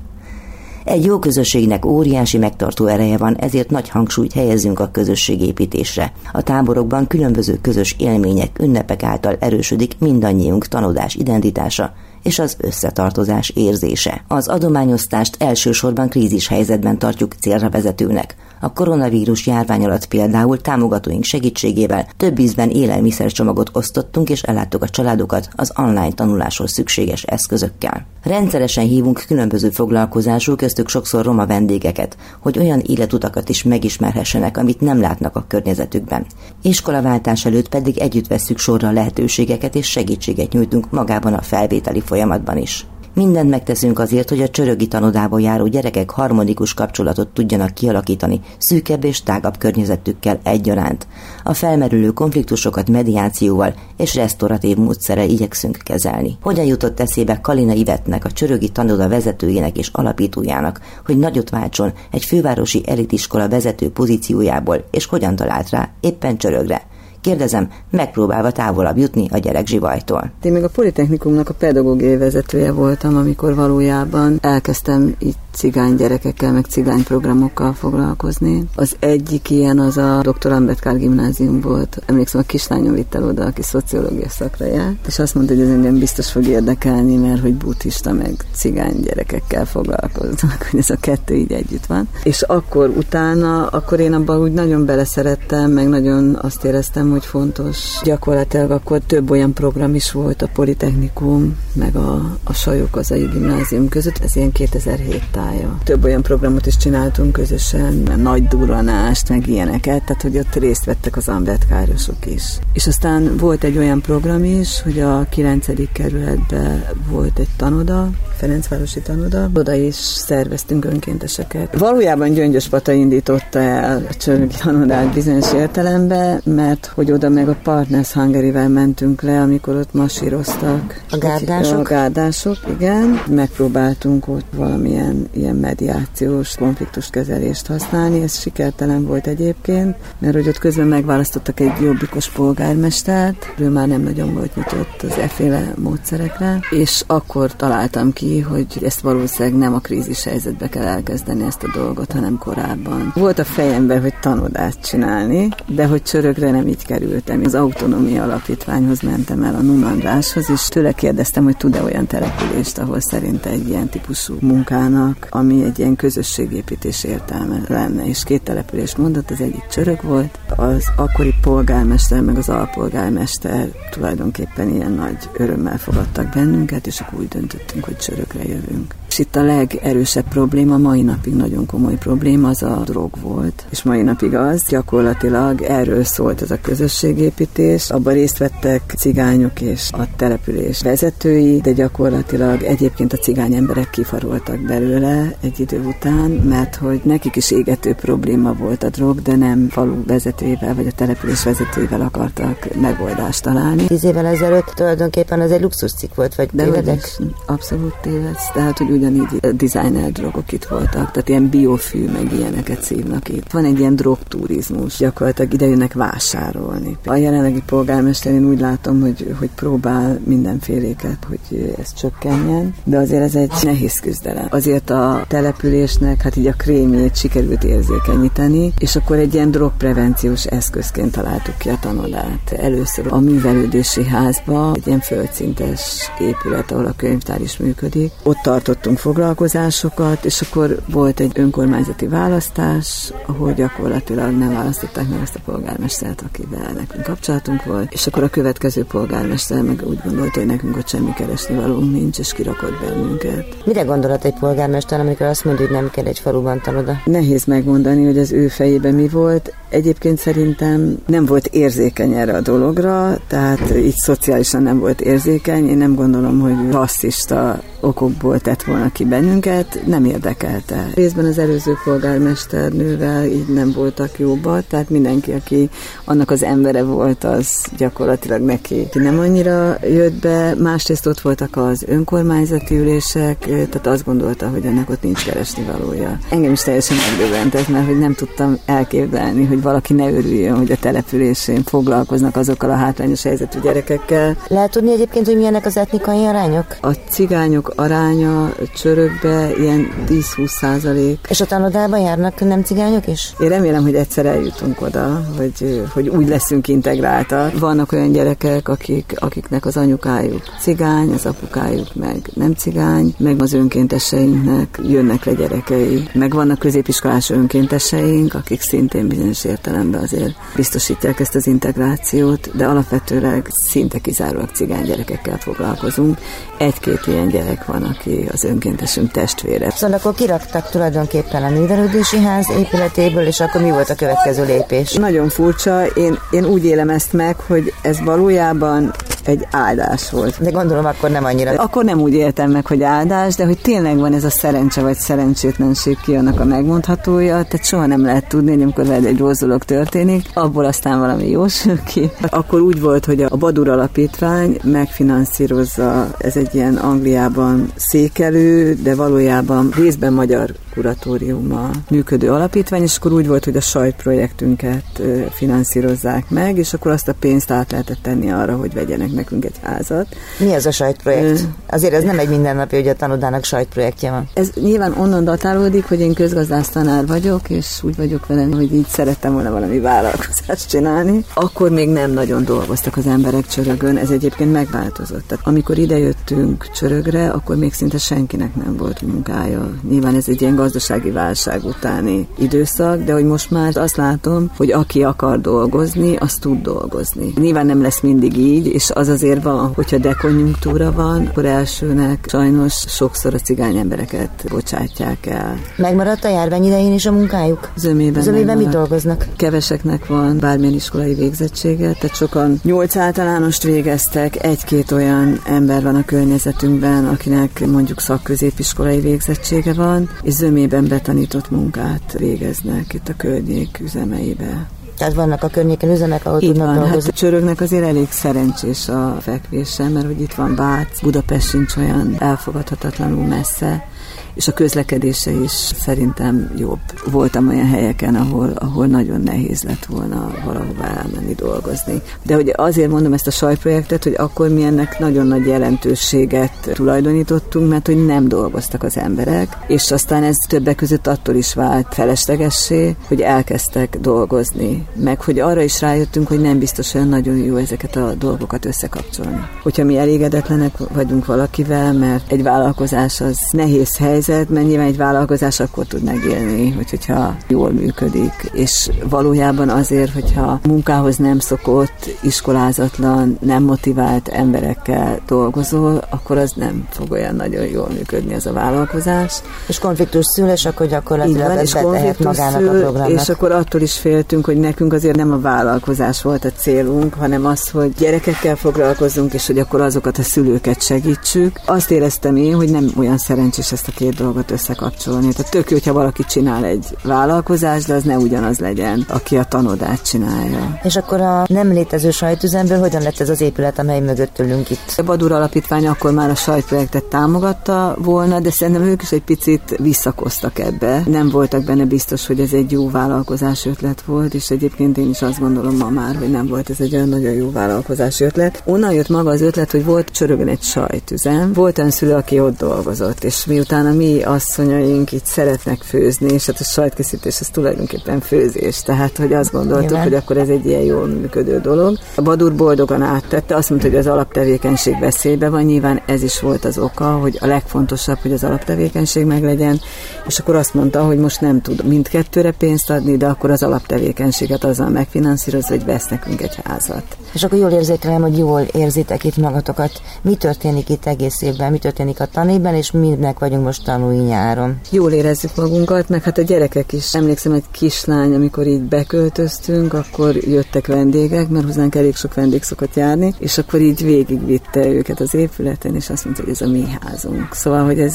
Egy jó közösségnek óriási megtartó ereje van, ezért nagy hangsúlyt helyezünk a közösségépítésre. A táborokban különböző közös élmények, ünnepek által erősödik mindannyiunk tanodás identitása, és az összetartozás érzése. Az adományosztást elsősorban krízis helyzetben tartjuk célra vezetőnek. A koronavírus járvány alatt például támogatóink segítségével több ízben élelmiszercsomagot osztottunk és elláttuk a családokat az online tanuláshoz szükséges eszközökkel. Rendszeresen hívunk különböző foglalkozású, köztük sokszor roma vendégeket, hogy olyan életutakat is megismerhessenek, amit nem látnak a környezetükben. Iskolaváltás előtt pedig együtt vesszük sorra a lehetőségeket és segítséget nyújtunk magában a felvételi folyamatban is. Mindent megteszünk azért, hogy a csörögi tanodába járó gyerekek harmonikus kapcsolatot tudjanak kialakítani szűkebb és tágabb környezetükkel egyaránt. A felmerülő konfliktusokat mediációval és restauratív módszerrel igyekszünk kezelni. Hogyan jutott eszébe Kalina Ivetnek, a csörögi tanoda vezetőjének és alapítójának, hogy nagyot váltson egy fővárosi elitiskola vezető pozíciójából, és hogyan talált rá éppen csörögre? Kérdezem, megpróbálva távolabb jutni a gyerek zsivajtól. Én még a Politechnikumnak a pedagógiai vezetője voltam, amikor valójában elkezdtem itt cigány gyerekekkel, meg cigány programokkal foglalkozni. Az egyik ilyen az a Dr. Ambetkár gimnázium volt. Emlékszem, a kislányom vitt el oda, aki szociológia szakra járt, és azt mondta, hogy ez engem biztos fog érdekelni, mert hogy buddhista meg cigány gyerekekkel foglalkoznak, hogy ez a kettő így együtt van. És akkor utána, akkor én abban úgy nagyon beleszerettem, meg nagyon azt éreztem, hogy fontos. Gyakorlatilag akkor több olyan program is volt a Politechnikum, meg a, a Sajok az a gimnázium között. Ez ilyen 2007 tája. Több olyan programot is csináltunk közösen, nagy duranást, meg ilyeneket, tehát hogy ott részt vettek az ambetkárosok is. És aztán volt egy olyan program is, hogy a 9. kerületben volt egy tanoda, Ferencvárosi tanoda, oda is szerveztünk önkénteseket. Valójában Gyöngyös Pata indította el a csörögi tanodát bizonyos értelemben, mert hogy oda meg a Partners hungary mentünk le, amikor ott masíroztak. A gárdások? A gárdások, igen. Megpróbáltunk ott valamilyen ilyen mediációs konfliktuskezelést használni, ez sikertelen volt egyébként, mert hogy ott közben megválasztottak egy jobbikos polgármestert, ő már nem nagyon volt nyitott az efféle módszerekre, és akkor találtam ki, hogy ezt valószínűleg nem a krízis helyzetbe kell elkezdeni ezt a dolgot, hanem korábban. Volt a fejemben, hogy tanodát csinálni, de hogy csörögre nem így kerültem. Az autonómia alapítványhoz mentem el a Nunandráshoz, és tőle kérdeztem, hogy tud-e olyan települést, ahol szerint egy ilyen típusú munkának, ami egy ilyen közösségépítés értelme lenne. És két települést mondott, az egyik csörök volt, az akkori polgármester, meg az alpolgármester tulajdonképpen ilyen nagy örömmel fogadtak bennünket, és akkor úgy döntöttünk, hogy csörökre jövünk. És itt a legerősebb probléma, mai napig nagyon komoly probléma, az a drog volt. És mai napig az, gyakorlatilag erről szólt ez a közösségépítés. Abban részt vettek cigányok és a település vezetői, de gyakorlatilag egyébként a cigány emberek kifaroltak belőle egy idő után, mert hogy nekik is égető probléma volt a drog, de nem falu vezetőivel vagy a település vezetőivel akartak megoldást találni. Tíz évvel ezelőtt tulajdonképpen ez egy luxuscikk volt, vagy de tévedek? Abszolút tévedsz. Tehát, hogy ugyanígy designer drogok itt voltak, tehát ilyen biofű, meg ilyeneket szívnak itt. Van egy ilyen drogturizmus, gyakorlatilag ide jönnek vásárolni. A jelenlegi polgármester én úgy látom, hogy, hogy próbál mindenféléket, hogy ez csökkenjen, de azért ez egy nehéz küzdelem. Azért a településnek, hát így a krémjét sikerült érzékenyíteni, és akkor egy ilyen drogprevenciós eszközként találtuk ki a tanodát. Először a művelődési házba, egy ilyen földszintes épület, ahol a könyvtár is működik. Ott tartottunk foglalkozásokat, és akkor volt egy önkormányzati választás, ahol gyakorlatilag nem választották meg ezt a polgármestert, akivel nekünk kapcsolatunk volt, és akkor a következő polgármester meg úgy gondolta, hogy nekünk ott semmi keresni valónk nincs, és kirakott bennünket. Mire gondolat egy polgármester, amikor azt mondja, hogy nem kell egy faluban tanoda? Nehéz megmondani, hogy az ő fejében mi volt. Egyébként szerintem nem volt érzékeny erre a dologra, tehát így szociálisan nem volt érzékeny. Én nem gondolom, hogy rasszista okokból tett volna volna ki bennünket, nem érdekelte. Részben az előző polgármesternővel így nem voltak jóba, tehát mindenki, aki annak az embere volt, az gyakorlatilag neki nem annyira jött be. Másrészt ott voltak az önkormányzati ülések, tehát azt gondolta, hogy ennek ott nincs keresni valója. Engem is teljesen megdöbbentett, mert hogy nem tudtam elképzelni, hogy valaki ne örüljön, hogy a településén foglalkoznak azokkal a hátrányos helyzetű gyerekekkel. Lehet tudni egyébként, hogy milyenek az etnikai arányok? A cigányok aránya csörökbe ilyen 10-20 százalék. És a tanodában járnak nem cigányok is? Én remélem, hogy egyszer eljutunk oda, hogy, hogy úgy leszünk integráltak. Vannak olyan gyerekek, akik, akiknek az anyukájuk cigány, az apukájuk meg nem cigány, meg az önkénteseinknek jönnek le gyerekei. Meg vannak középiskolás önkénteseink, akik szintén bizonyos értelemben azért biztosítják ezt az integrációt, de alapvetőleg szinte kizárólag cigány gyerekekkel foglalkozunk. Egy-két ilyen gyerek van, aki az önkéntesünk testvére. Szóval akkor kiraktak tulajdonképpen a művelődési ház épületéből, és akkor mi volt a következő lépés? Nagyon furcsa, én, én úgy élem ezt meg, hogy ez valójában egy áldás volt. De gondolom akkor nem annyira. Akkor nem úgy éltem meg, hogy áldás, de hogy tényleg van ez a szerencse vagy szerencsétlenség ki annak a megmondhatója, tehát soha nem lehet tudni, hogy amikor veled egy rossz dolog történik, abból aztán valami jó ki. Akkor úgy volt, hogy a Badur Alapítvány megfinanszírozza, ez egy ilyen Angliában székelő, de valójában részben magyar kuratóriuma működő alapítvány, és akkor úgy volt, hogy a sajtprojektünket finanszírozzák meg, és akkor azt a pénzt át lehetett tenni arra, hogy vegyenek nekünk egy házat. Mi az a sajtprojekt? Azért ez nem egy mindennapi, hogy a tanodának sajtprojektje van. Ez nyilván onnan datálódik, hogy én közgazdász tanár vagyok, és úgy vagyok vele, hogy így szerettem volna valami vállalkozást csinálni. Akkor még nem nagyon dolgoztak az emberek csörögön, ez egyébként megváltozott. Tehát amikor idejöttünk csörögre, akkor még szinte senkinek nem volt munkája. Nyilván ez egy ilyen gazdasági válság utáni időszak, de hogy most már azt látom, hogy aki akar dolgozni, az tud dolgozni. Nyilván nem lesz mindig így, és az azért van, hogyha dekonjunktúra van, akkor elsőnek sajnos sokszor a cigány embereket bocsátják el. Megmaradt a járvány idején is a munkájuk? Zömében. Zömében mit dolgoznak? Keveseknek van bármilyen iskolai végzettsége, tehát sokan nyolc általánost végeztek, egy-két olyan ember van a környezetünkben, akinek mondjuk szakközépiskolai végzettsége van, és zömében betanított munkát végeznek itt a környék üzemeibe. Tehát vannak a környéken üzemek, ahol Így tudnak van, dolgozni. hát csörögnek azért elég szerencsés a fekvése, mert hogy itt van Bác, Budapest sincs olyan elfogadhatatlanul messze, és a közlekedése is szerintem jobb. Voltam olyan helyeken, ahol, ahol nagyon nehéz lett volna valahova elmenni dolgozni. De hogy azért mondom ezt a sajtprojektet, hogy akkor mi ennek nagyon nagy jelentőséget tulajdonítottunk, mert hogy nem dolgoztak az emberek, és aztán ez többek között attól is vált feleslegessé, hogy elkezdtek dolgozni, meg hogy arra is rájöttünk, hogy nem biztos olyan nagyon jó ezeket a dolgokat összekapcsolni. Hogyha mi elégedetlenek vagyunk valakivel, mert egy vállalkozás az nehéz helyzet, mert nyilván egy vállalkozás akkor tud megélni, hogy, hogyha jól működik, és valójában azért, hogyha munkához nem szokott, iskolázatlan, nem motivált emberekkel dolgozol, akkor az nem fog olyan nagyon jól működni az a vállalkozás. És konfliktus szül, és akkor gyakorlatilag van, és konfliktus magának a szül, programnak. és akkor attól is féltünk, hogy nekünk azért nem a vállalkozás volt a célunk, hanem az, hogy gyerekekkel foglalkozzunk, és hogy akkor azokat a szülőket segítsük. Azt éreztem én, hogy nem olyan szerencsés ezt a két dolgot összekapcsolni. Tehát tök jó, hogyha valaki csinál egy vállalkozást, de az ne ugyanaz legyen, aki a tanodát csinálja. És akkor a nem létező sajtüzemből hogyan lett ez az épület, amely mögött ülünk itt? A Badur Alapítvány akkor már a sajtprojektet támogatta volna, de szerintem ők is egy picit visszakoztak ebbe. Nem voltak benne biztos, hogy ez egy jó vállalkozás ötlet volt, és egyébként én is azt gondolom ma már, hogy nem volt ez egy olyan nagyon jó vállalkozás ötlet. Onnan jött maga az ötlet, hogy volt csörögön egy sajtüzem, volt olyan szülő, aki ott dolgozott, és miután a mi asszonyaink itt szeretnek főzni, és hát a sajtkészítés az tulajdonképpen főzés, tehát hogy azt gondoltuk, Nyilván. hogy akkor ez egy ilyen jól működő dolog. A Badur boldogan áttette, azt mondta, hogy az alaptevékenység veszélybe van, nyilván ez is volt az oka, hogy a legfontosabb, hogy az alaptevékenység meglegyen, és akkor azt mondta, hogy most nem tud mindkettőre pénzt adni, de akkor az alaptevékenységet azzal megfinanszírozza, hogy vesz nekünk egy házat. És akkor jól érzékelem, hogy jól érzitek itt magatokat. Mi történik itt egész évben? Mi történik a tanében, és minek vagyunk most tanulni nyáron? Jól érezzük magunkat, meg hát a gyerekek is. Emlékszem, egy kislány, amikor így beköltöztünk, akkor jöttek vendégek, mert hozzánk elég sok vendég szokott járni, és akkor így végigvitte őket az épületen, és azt mondta, hogy ez a mi házunk. Szóval, hogy ez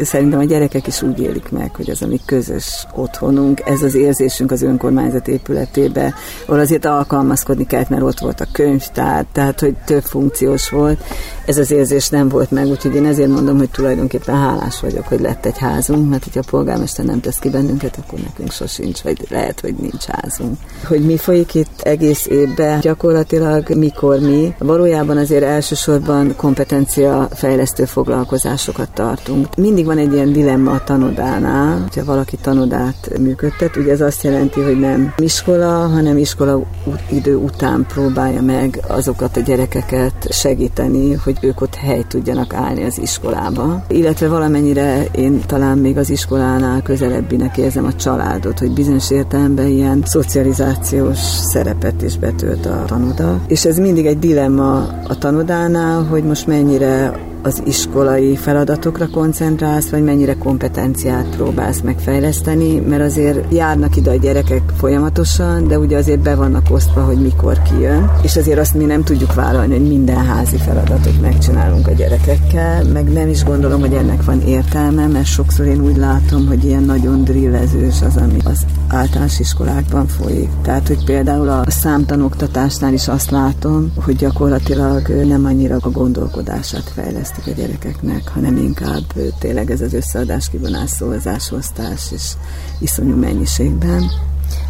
szerintem a gyerekek is úgy élik meg, hogy ez a mi közös otthonunk, ez az érzésünk az önkormányzat épületébe, ahol azért alkalmazkodni kellett, mert ott volt a könyvtár, tehát hogy több funkciós volt. Ez az érzés nem volt meg, úgyhogy én ezért mondom, hogy tulajdonképpen hálás vagyok, hogy lett egy házunk, mert hogyha a polgármester nem tesz ki bennünket, akkor nekünk sosincs, vagy lehet, hogy nincs házunk. Hogy mi folyik itt egész évben, gyakorlatilag mikor mi, valójában azért elsősorban kompetencia fejlesztő foglalkozásozásokat tartunk. Mindig van egy ilyen dilemma a tanodánál, hogyha valaki tanodát működtet, ugye ez azt jelenti, hogy nem iskola, hanem iskola idő után próbálja meg azokat a gyerekeket segíteni, hogy ők ott hely tudjanak állni az iskolába. Illetve valamennyire én talán még az iskolánál közelebbinek érzem a családot, hogy bizonyos értelemben ilyen szocializációs szerepet is betölt a tanoda. És ez mindig egy dilemma a tanodánál, hogy most mennyire az iskolai feladatokra koncentrálsz, vagy mennyire kompetenciát próbálsz megfejleszteni, mert azért járnak ide a gyerekek folyamatosan, de ugye azért be vannak osztva, hogy mikor kijön, és azért azt mi nem tudjuk vállalni, hogy minden házi feladatot megcsinálunk a gyerekekkel, meg nem is gondolom, hogy ennek van értelme, mert sokszor én úgy látom, hogy ilyen nagyon drillezős az, ami az általános iskolákban folyik. Tehát, hogy például a számtanoktatásnál is azt látom, hogy gyakorlatilag nem annyira a gondolkodását fejleszt a gyerekeknek, hanem inkább tényleg ez az összeadás, kivonás, szózás, osztás és iszonyú mennyiségben.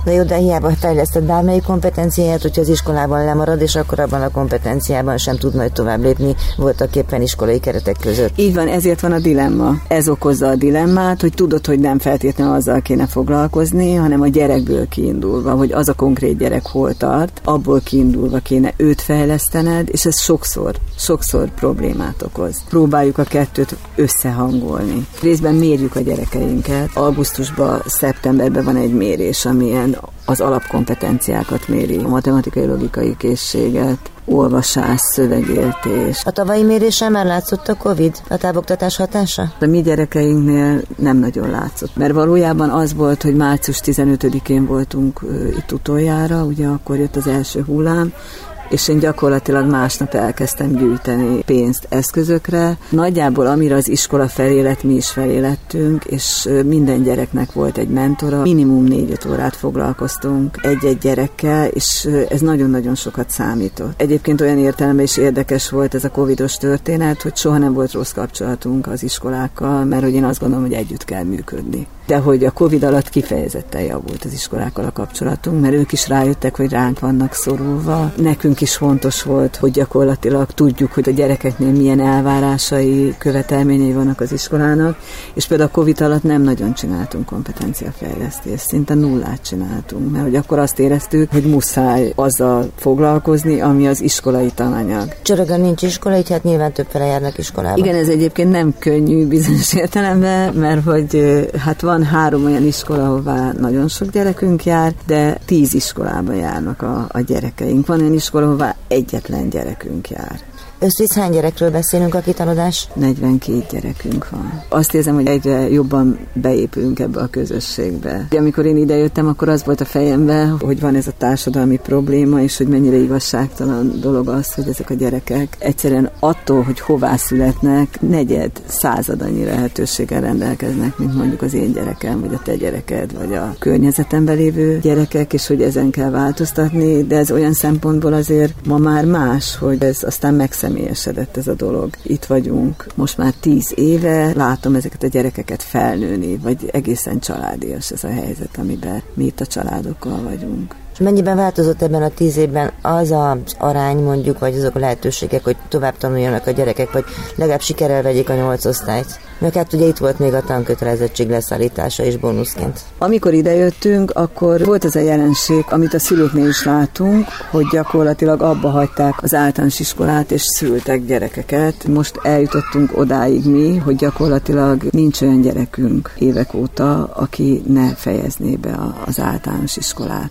Na jó, de hiába fejlesztett bármelyik kompetenciáját, hogyha az iskolában lemarad, és akkor abban a kompetenciában sem tud majd tovább lépni voltak éppen iskolai keretek között. Így van, ezért van a dilemma. Ez okozza a dilemmát, hogy tudod, hogy nem feltétlenül azzal kéne foglalkozni, hanem a gyerekből kiindulva, hogy az a konkrét gyerek hol tart, abból kiindulva kéne őt fejlesztened, és ez sokszor, sokszor problémát okoz. Próbáljuk a kettőt összehangolni. Részben mérjük a gyerekeinket. Augusztusban, szeptemberben van egy mérés, amilyen az alapkompetenciákat méri, a matematikai logikai készséget, olvasás, szövegértés. A tavalyi mérésen már látszott a Covid, a távoktatás hatása? A mi gyerekeinknél nem nagyon látszott, mert valójában az volt, hogy március 15-én voltunk itt utoljára, ugye akkor jött az első hullám, és én gyakorlatilag másnap elkezdtem gyűjteni pénzt eszközökre. Nagyjából amire az iskola felé lett, mi is felé lettünk, és minden gyereknek volt egy mentora. Minimum négy órát foglalkoztunk egy-egy gyerekkel, és ez nagyon-nagyon sokat számított. Egyébként olyan értelemben is érdekes volt ez a covidos történet, hogy soha nem volt rossz kapcsolatunk az iskolákkal, mert hogy én azt gondolom, hogy együtt kell működni de hogy a Covid alatt kifejezetten javult az iskolákkal a kapcsolatunk, mert ők is rájöttek, hogy ránk vannak szorulva. Nekünk is fontos volt, hogy gyakorlatilag tudjuk, hogy a gyerekeknél milyen elvárásai, követelményei vannak az iskolának, és például a Covid alatt nem nagyon csináltunk kompetenciafejlesztést, szinte nullát csináltunk, mert hogy akkor azt éreztük, hogy muszáj azzal foglalkozni, ami az iskolai tananyag. Csörögön nincs iskola, így hát nyilván többfele járnak iskolába. Igen, ez egyébként nem könnyű bizonyos értelemben, mert hogy hát van van három olyan iskola, ahová nagyon sok gyerekünk jár, de tíz iskolába járnak a, a gyerekeink. Van olyan iskola, ahová egyetlen gyerekünk jár. Összvisz hány gyerekről beszélünk a kitanodás? 42 gyerekünk van. Azt érzem, hogy egyre jobban beépülünk ebbe a közösségbe. De amikor én idejöttem, akkor az volt a fejemben, hogy van ez a társadalmi probléma, és hogy mennyire igazságtalan dolog az, hogy ezek a gyerekek egyszerűen attól, hogy hová születnek, negyed, század annyi lehetőséggel rendelkeznek, mint mondjuk az én gyerekem, vagy a te gyereked, vagy a környezetemben lévő gyerekek, és hogy ezen kell változtatni, de ez olyan szempontból azért ma már más, hogy ez aztán megszerint megszemélyesedett ez a dolog. Itt vagyunk most már tíz éve, látom ezeket a gyerekeket felnőni, vagy egészen családias ez a helyzet, amiben mi itt a családokkal vagyunk. És mennyiben változott ebben a tíz évben az az arány mondjuk, vagy azok a lehetőségek, hogy tovább tanuljanak a gyerekek, vagy legalább sikerrel vegyék a nyolc osztályt? Mert hát ugye itt volt még a tankötelezettség leszállítása is bónuszként. Amikor idejöttünk, akkor volt ez a jelenség, amit a szülőknél is látunk, hogy gyakorlatilag abba hagyták az általános iskolát, és szültek gyerekeket. Most eljutottunk odáig mi, hogy gyakorlatilag nincs olyan gyerekünk évek óta, aki ne fejezné be az általános iskolát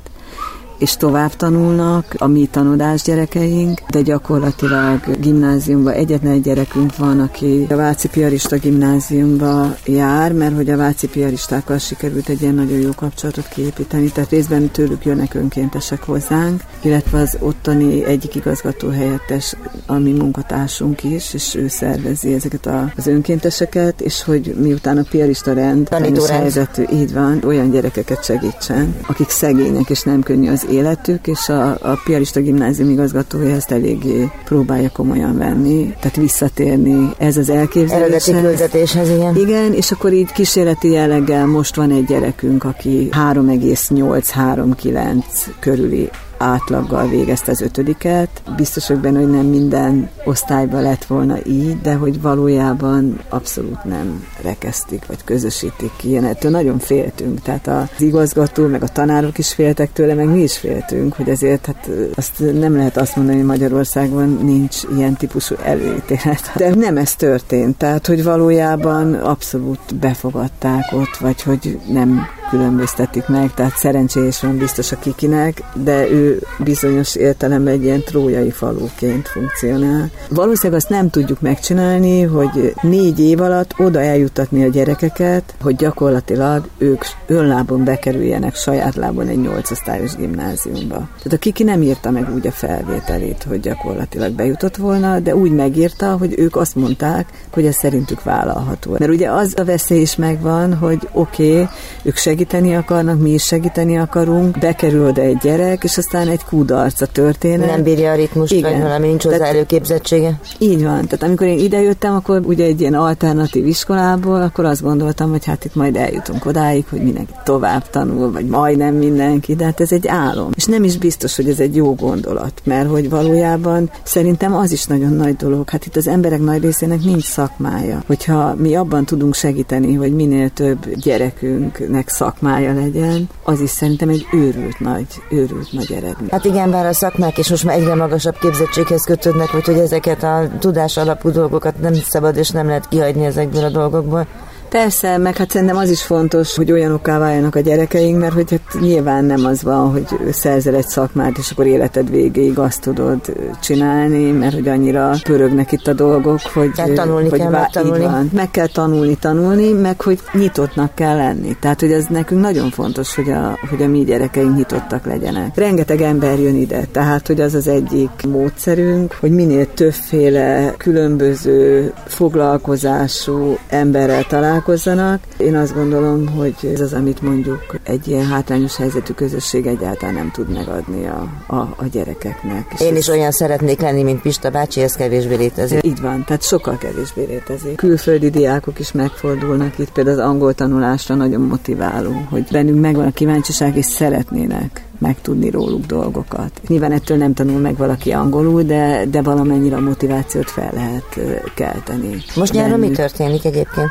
és tovább tanulnak a mi tanodás gyerekeink, de gyakorlatilag gimnáziumban egyetlen egy gyerekünk van, aki a Váci Piarista gimnáziumba jár, mert hogy a Váci Piaristákkal sikerült egy ilyen nagyon jó kapcsolatot kiépíteni, tehát részben tőlük jönnek önkéntesek hozzánk, illetve az ottani egyik igazgató helyettes, ami munkatársunk is, és ő szervezi ezeket az önkénteseket, és hogy miután a piarista rend, helyzetű, így van, olyan gyerekeket segítsen, akik szegények, és nem könnyű az életük, és a, a piarista gimnázium igazgatója ezt eléggé próbálja komolyan venni, tehát visszatérni ez az elképzelés. Eredeti igen. Igen, és akkor így kísérleti jelleggel most van egy gyerekünk, aki 3,8-3,9 körüli átlaggal végezte az ötödiket. Biztos vagyok benne, hogy nem minden osztályban lett volna így, de hogy valójában abszolút nem rekeztik, vagy közösítik ki. Ilyen ettől nagyon féltünk. Tehát az igazgató, meg a tanárok is féltek tőle, meg mi is féltünk, hogy ezért hát azt nem lehet azt mondani, hogy Magyarországon nincs ilyen típusú előítélet. De nem ez történt. Tehát, hogy valójában abszolút befogadták ott, vagy hogy nem különböztetik meg, tehát szerencsés van biztos a kikinek, de ő bizonyos értelemben egy ilyen trójai faluként funkcionál. Valószínűleg azt nem tudjuk megcsinálni, hogy négy év alatt oda eljutatni a gyerekeket, hogy gyakorlatilag ők önlábon bekerüljenek saját lábon egy nyolcosztályos gimnáziumba. Tehát a kiki nem írta meg úgy a felvételét, hogy gyakorlatilag bejutott volna, de úgy megírta, hogy ők azt mondták, hogy ez szerintük vállalható. Mert ugye az a veszély is megvan, hogy oké, okay, ők segíteni akarnak, mi is segíteni akarunk, bekerül oda egy gyerek, és aztán egy kudarc a történet. Nem bírja a ritmust, Igen. vagy valami nincs hozzá előképzettsége. Így van. Tehát amikor én idejöttem, akkor ugye egy ilyen alternatív iskolából, akkor azt gondoltam, hogy hát itt majd eljutunk odáig, hogy mindenki tovább tanul, vagy majdnem mindenki, de hát ez egy álom. És nem is biztos, hogy ez egy jó gondolat, mert hogy valójában szerintem az is nagyon nagy dolog. Hát itt az emberek nagy részének nincs szakmája. Hogyha mi abban tudunk segíteni, hogy minél több gyerekünknek szakmája legyen, az is szerintem egy őrült nagy, őrült nagy eredmény. Hát igen, bár a szakmák is most már egyre magasabb képzettséghez kötődnek, úgyhogy ezeket a tudás alapú dolgokat nem szabad és nem lehet kihagyni ezekből a dolgokból. Persze, meg hát szerintem az is fontos, hogy olyanokká váljanak a gyerekeink, mert hogy hát nyilván nem az van, hogy szerzel egy szakmát, és akkor életed végéig azt tudod csinálni, mert hogy annyira pörögnek itt a dolgok, hogy... Tehát tanulni hogy kell vá- megtanulni. Van, meg kell tanulni, tanulni, meg hogy nyitottnak kell lenni. Tehát, hogy ez nekünk nagyon fontos, hogy a, hogy a mi gyerekeink nyitottak legyenek. Rengeteg ember jön ide, tehát, hogy az az egyik módszerünk, hogy minél többféle különböző foglalkozású emberrel találkozunk, találkozzanak. Én azt gondolom, hogy ez az, amit mondjuk egy ilyen hátrányos helyzetű közösség egyáltalán nem tud megadni a, a, a gyerekeknek. És Én is olyan szeretnék lenni, mint Pista bácsi, ez kevésbé létezik. Így van, tehát sokkal kevésbé létezik. Külföldi diákok is megfordulnak itt, például az angol tanulásra nagyon motiváló, hogy bennünk megvan a kíváncsiság, és szeretnének megtudni róluk dolgokat. Nyilván ettől nem tanul meg valaki angolul, de, de valamennyire a motivációt fel lehet kelteni. Most nyáron mi történik egyébként?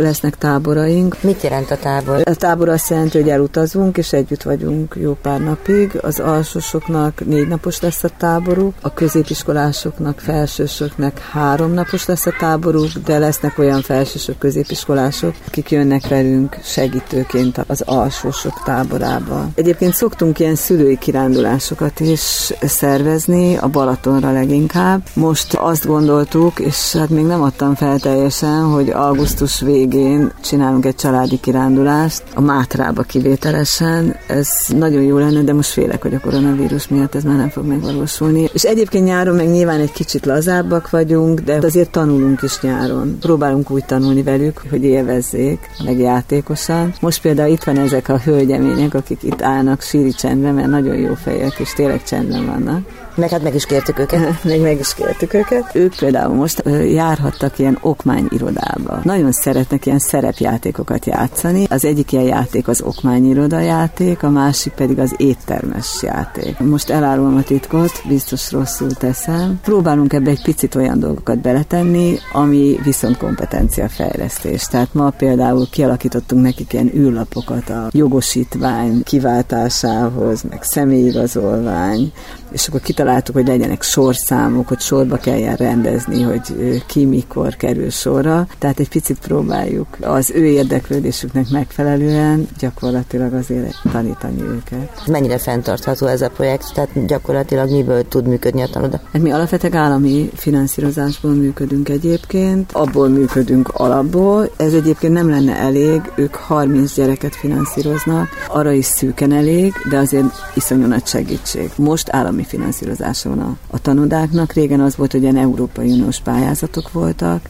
Lesznek táboraink. Mit jelent a tábor? A tábor azt jelenti, hogy elutazunk, és együtt vagyunk jó pár napig. Az alsósoknak négy napos lesz a táboruk, a középiskolásoknak, felsősöknek három napos lesz a táboruk, de lesznek olyan felsősök, középiskolások, akik jönnek velünk segítőként az alsósok táborába. Egyébként szoktunk ilyen szülői kirándulásokat is szervezni, a Balatonra leginkább. Most azt gondoltuk, és hát még nem adtam fel teljesen, hogy augusztus vég végén csinálunk egy családi kirándulást, a Mátrába kivételesen. Ez nagyon jó lenne, de most félek, hogy a koronavírus miatt ez már nem fog megvalósulni. És egyébként nyáron meg nyilván egy kicsit lazábbak vagyunk, de azért tanulunk is nyáron. Próbálunk úgy tanulni velük, hogy élvezzék, meg játékosan. Most például itt van ezek a hölgyemények, akik itt állnak síri csendben, mert nagyon jó fejek, és tényleg csendben vannak. Meg hát meg is kértük őket. Meg meg is kértük őket. Ők például most járhattak ilyen okmányirodába. Nagyon szeretnek ilyen szerepjátékokat játszani. Az egyik ilyen játék az okmányiroda játék, a másik pedig az éttermes játék. Most elárulom a titkot, biztos rosszul teszem. Próbálunk ebbe egy picit olyan dolgokat beletenni, ami viszont kompetenciafejlesztés. Tehát ma például kialakítottunk nekik ilyen űrlapokat a jogosítvány kiváltásához, meg személyigazolvány, és akkor kitaláltuk, hogy legyenek sorszámok, hogy sorba kelljen rendezni, hogy ki mikor kerül sorra. Tehát egy picit próbál próbáljuk az ő érdeklődésüknek megfelelően gyakorlatilag azért tanítani őket. Mennyire fenntartható ez a projekt? Tehát gyakorlatilag miből tud működni a tanoda? Hát mi alapvetően állami finanszírozásból működünk egyébként, abból működünk alapból. Ez egyébként nem lenne elég, ők 30 gyereket finanszíroznak, arra is szűken elég, de azért iszonyú nagy segítség. Most állami finanszírozása van a, a tanodáknak, régen az volt, hogy ilyen Európai Uniós pályázatok voltak,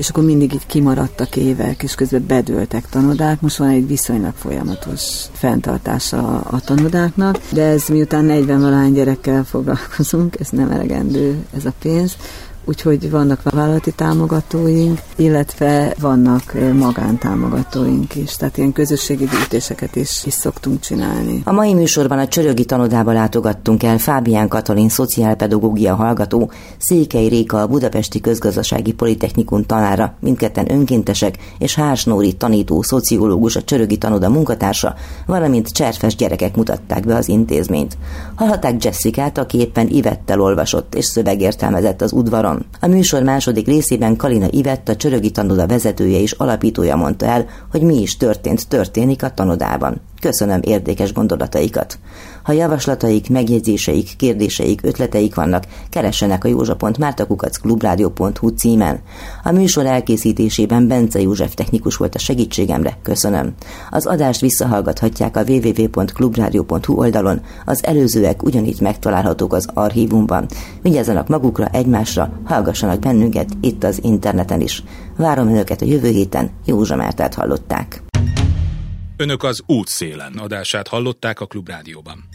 és akkor mindig így kimaradtak évek, és közben bedőltek tanodák. Most van egy viszonylag folyamatos fenntartása a tanodáknak, de ez miután 40 valány gyerekkel foglalkozunk, ez nem elegendő ez a pénz, úgyhogy vannak vállalati támogatóink, illetve vannak magántámogatóink is, tehát ilyen közösségi gyűjtéseket is, is szoktunk csinálni. A mai műsorban a Csörögi tanodába látogattunk el Fábián Katalin szociálpedagógia hallgató, Székely Réka a Budapesti Közgazdasági Politechnikum tanára, mindketten önkéntesek, és Hárs Nóri tanító, szociológus, a Csörögi tanoda munkatársa, valamint cserfes gyerekek mutatták be az intézményt. Hallhatták Jessica-t, aki éppen Ivettel olvasott és szövegértelmezett az udvaron. A műsor második részében Kalina Ivett, a Csörögi tanoda vezetője és alapítója mondta el, hogy mi is történt, történik a tanodában. Köszönöm érdekes gondolataikat. Ha javaslataik, megjegyzéseik, kérdéseik, ötleteik vannak, keressenek a józsa.mártakukaccklubrádió.hu címen. A műsor elkészítésében Bence József technikus volt a segítségemre, köszönöm. Az adást visszahallgathatják a www.clubradio.hu oldalon, az előzőek ugyanígy megtalálhatók az archívumban. Vigyázzanak magukra, egymásra, hallgassanak bennünket itt az interneten is. Várom önöket a jövő héten, Józsa Mártát hallották. Önök az útszélen adását hallották a Klubrádióban.